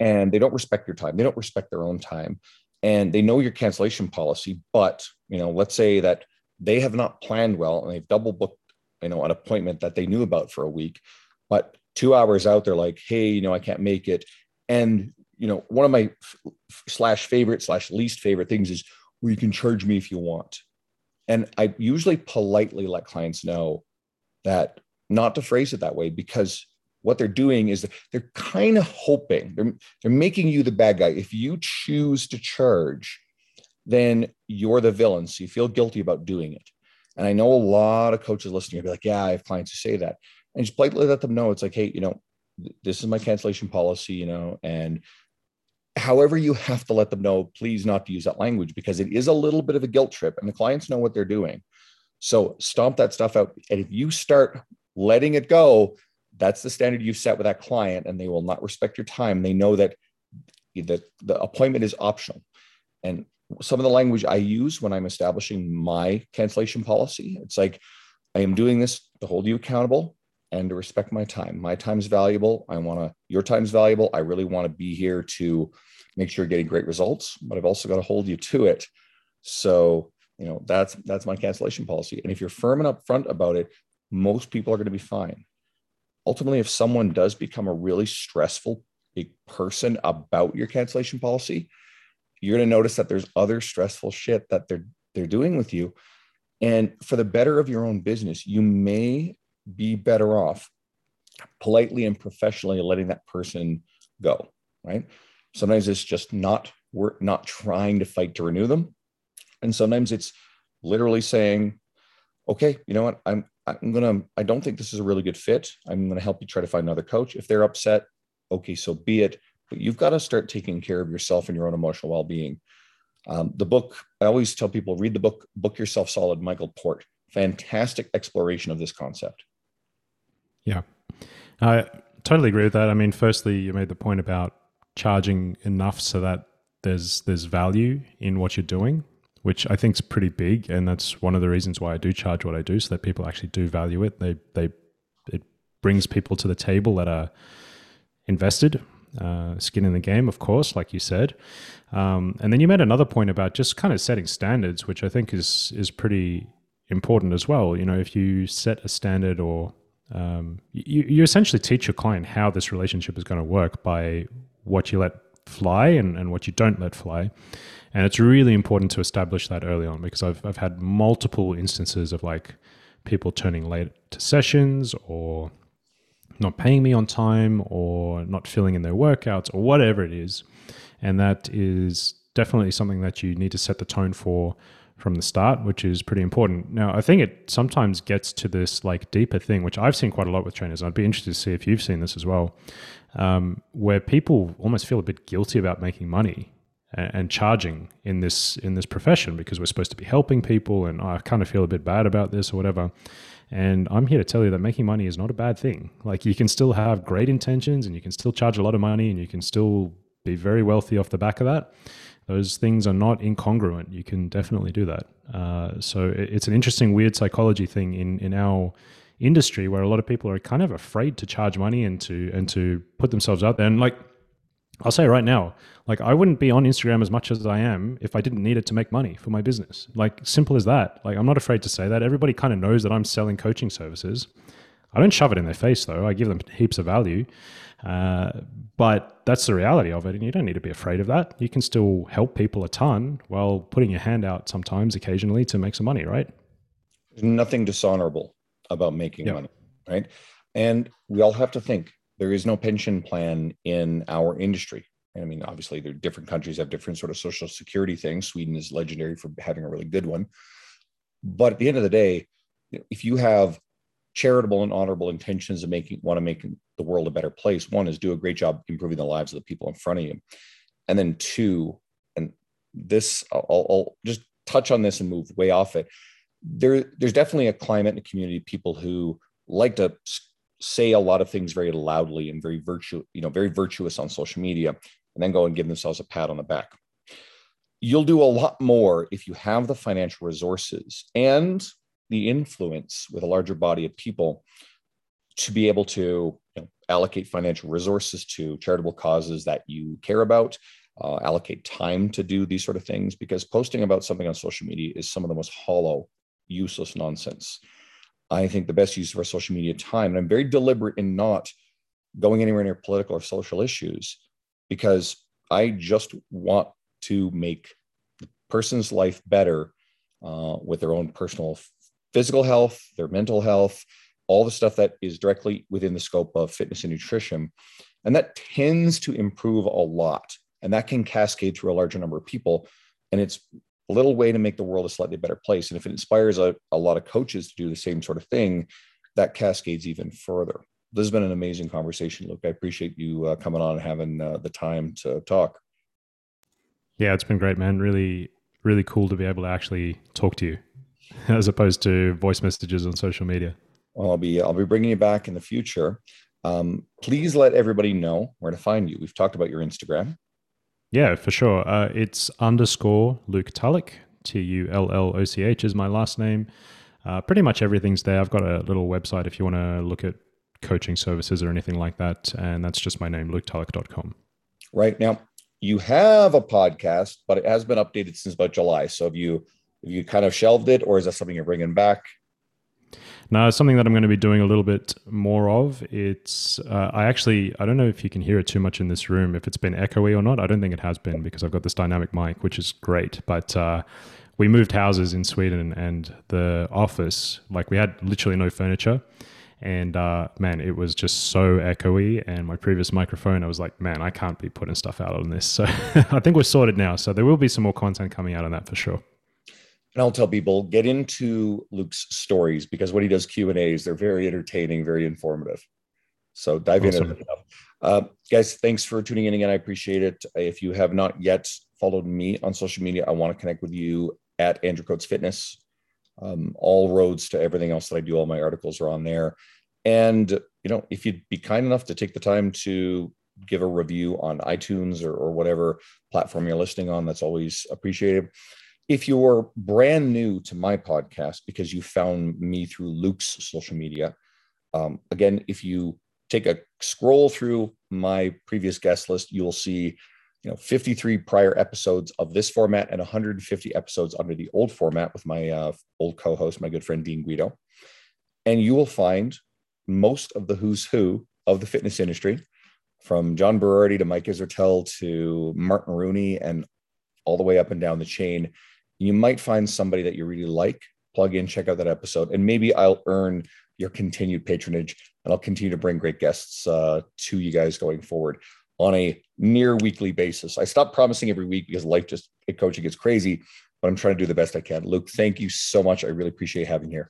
and they don't respect your time they don't respect their own time and they know your cancellation policy but you know let's say that they have not planned well and they've double booked you know an appointment that they knew about for a week but two hours out they're like hey you know i can't make it and you know one of my slash favorite slash least favorite things is well you can charge me if you want and I usually politely let clients know that not to phrase it that way because what they're doing is they're kind of hoping they're, they're making you the bad guy. If you choose to charge, then you're the villain. So you feel guilty about doing it. And I know a lot of coaches listening will be like, yeah, I have clients who say that. And just politely let them know it's like, hey, you know, this is my cancellation policy, you know, and however you have to let them know please not to use that language because it is a little bit of a guilt trip and the clients know what they're doing. So stomp that stuff out. And if you start letting it go that's the standard you've set with that client and they will not respect your time. They know that the, the appointment is optional. And some of the language i use when i'm establishing my cancellation policy it's like i am doing this to hold you accountable and to respect my time. My time's valuable. I want to, your time's valuable. I really want to be here to make sure you're getting great results, but I've also got to hold you to it. So, you know, that's that's my cancellation policy. And if you're firm and upfront about it, most people are going to be fine. Ultimately, if someone does become a really stressful person about your cancellation policy, you're going to notice that there's other stressful shit that they're they're doing with you. And for the better of your own business, you may be better off politely and professionally letting that person go right? Sometimes it's just not we're not trying to fight to renew them. And sometimes it's literally saying okay you know what? I'm i'm gonna i don't think this is a really good fit. I'm gonna help you try to find another coach. If they're upset okay so be it but you've got to start taking care of yourself and your own emotional well-being um, the book i always tell people read the book book yourself solid michael port fantastic exploration of this concept yeah, I totally agree with that. I mean, firstly, you made the point about charging enough so that there's there's value in what you're doing, which I think is pretty big, and that's one of the reasons why I do charge what I do, so that people actually do value it. They they it brings people to the table that are invested, uh, skin in the game, of course, like you said. Um, and then you made another point about just kind of setting standards, which I think is is pretty important as well. You know, if you set a standard or um, you, you essentially teach your client how this relationship is going to work by what you let fly and, and what you don't let fly. And it's really important to establish that early on because I've, I've had multiple instances of like people turning late to sessions or not paying me on time or not filling in their workouts or whatever it is. And that is definitely something that you need to set the tone for from the start, which is pretty important. Now, I think it sometimes gets to this like deeper thing, which I've seen quite a lot with trainers. I'd be interested to see if you've seen this as well, um, where people almost feel a bit guilty about making money and, and, charging in this in this profession because we're supposed to be helping people, and I kind of feel a bit bad about this or whatever. And I'm here to tell you that making money is not a bad thing. Like you can still have great intentions, and you can still charge a lot of money, and you can still be very wealthy off the back of that those things are not incongruent. You can definitely do that. Uh, so it's an interesting, weird psychology thing in in our industry where a lot of people are kind of afraid to charge money and to and to put themselves out there. And like I'll say right now, like I wouldn't be on Instagram as much as I am if I didn't need it to make money for my business. Like simple as that. Like I'm not afraid to say that. Everybody kind of knows that I'm selling coaching services. I don't shove it in their face though. I give them heaps of value. Uh, but that's the reality of it. And you don't need to be afraid of that. You can still help people a ton while putting your hand out sometimes, occasionally to make some money, right? There's nothing dishonorable about making yep. money, right? And we all have to think there is no pension plan in our industry. I mean, obviously, there different countries have different sort of social security things. Sweden is legendary for having a really good one. But at the end of the day, if you have charitable and honorable intentions of making want to make the world a better place one is do a great job improving the lives of the people in front of you and then two and this I'll, I'll just touch on this and move way off it there there's definitely a climate and a community of people who like to say a lot of things very loudly and very virtue, you know, very virtuous on social media, and then go and give themselves a pat on the back. You'll do a lot more if you have the financial resources and the influence with a larger body of people to be able to you know, allocate financial resources to charitable causes that you care about, uh, allocate time to do these sort of things, because posting about something on social media is some of the most hollow, useless nonsense. I think the best use of our social media time, and I'm very deliberate in not going anywhere near political or social issues, because I just want to make the person's life better uh, with their own personal physical health, their mental health, all the stuff that is directly within the scope of fitness and nutrition. And that tends to improve a lot. And that can cascade through a larger number of people. And it's little way to make the world a slightly better place. And if it inspires a, a lot of coaches to do the same sort of thing, that cascades even further. This has been an amazing conversation, Luke. I appreciate you uh, coming on and having uh, the time to talk. Yeah, it's been great, man. Really, really cool to be able to actually talk to you as opposed to voice messages on social media. Well, I'll be I'll be bringing you back in the future. Um, please let everybody know where to find you. We've talked about your Instagram. Yeah, for sure. Uh, it's underscore Luke Tulloch. T U L L O C H is my last name. Uh, pretty much everything's there. I've got a little website if you want to look at coaching services or anything like that. And that's just my name, luketulloch.com. Right now, you have a podcast, but it has been updated since about July. So have you have you kind of shelved it, or is that something you're bringing back? No, something that I'm going to be doing a little bit more of. It's uh, I actually I don't know if you can hear it too much in this room, if it's been echoey or not. I don't think it has been because I've got this dynamic mic, which is great. But uh, we moved houses in Sweden, and the office like we had literally no furniture, and uh, man, it was just so echoey. And my previous microphone, I was like, man, I can't be putting stuff out on this. So I think we're sorted now. So there will be some more content coming out on that for sure and I'll tell people get into Luke's stories because when he does Q and A's, they're very entertaining, very informative. So dive awesome. in. Uh, guys, thanks for tuning in again. I appreciate it. If you have not yet followed me on social media, I want to connect with you at Andrew Coates Fitness. Um, all roads to everything else that I do, all my articles are on there. And you know, if you'd be kind enough to take the time to give a review on iTunes or, or whatever platform you're listening on, that's always appreciated if you're brand new to my podcast because you found me through Luke's social media, um, again, if you take a scroll through my previous guest list, you will see, you know, 53 prior episodes of this format and 150 episodes under the old format with my uh, old co-host, my good friend Dean Guido, and you will find most of the who's who of the fitness industry, from John Berardi to Mike Israetel to Martin Rooney and all the way up and down the chain you might find somebody that you really like plug in check out that episode and maybe i'll earn your continued patronage and i'll continue to bring great guests uh, to you guys going forward on a near weekly basis. I stop promising every week because life just coaching gets crazy but i'm trying to do the best i can. Luke thank you so much. I really appreciate having here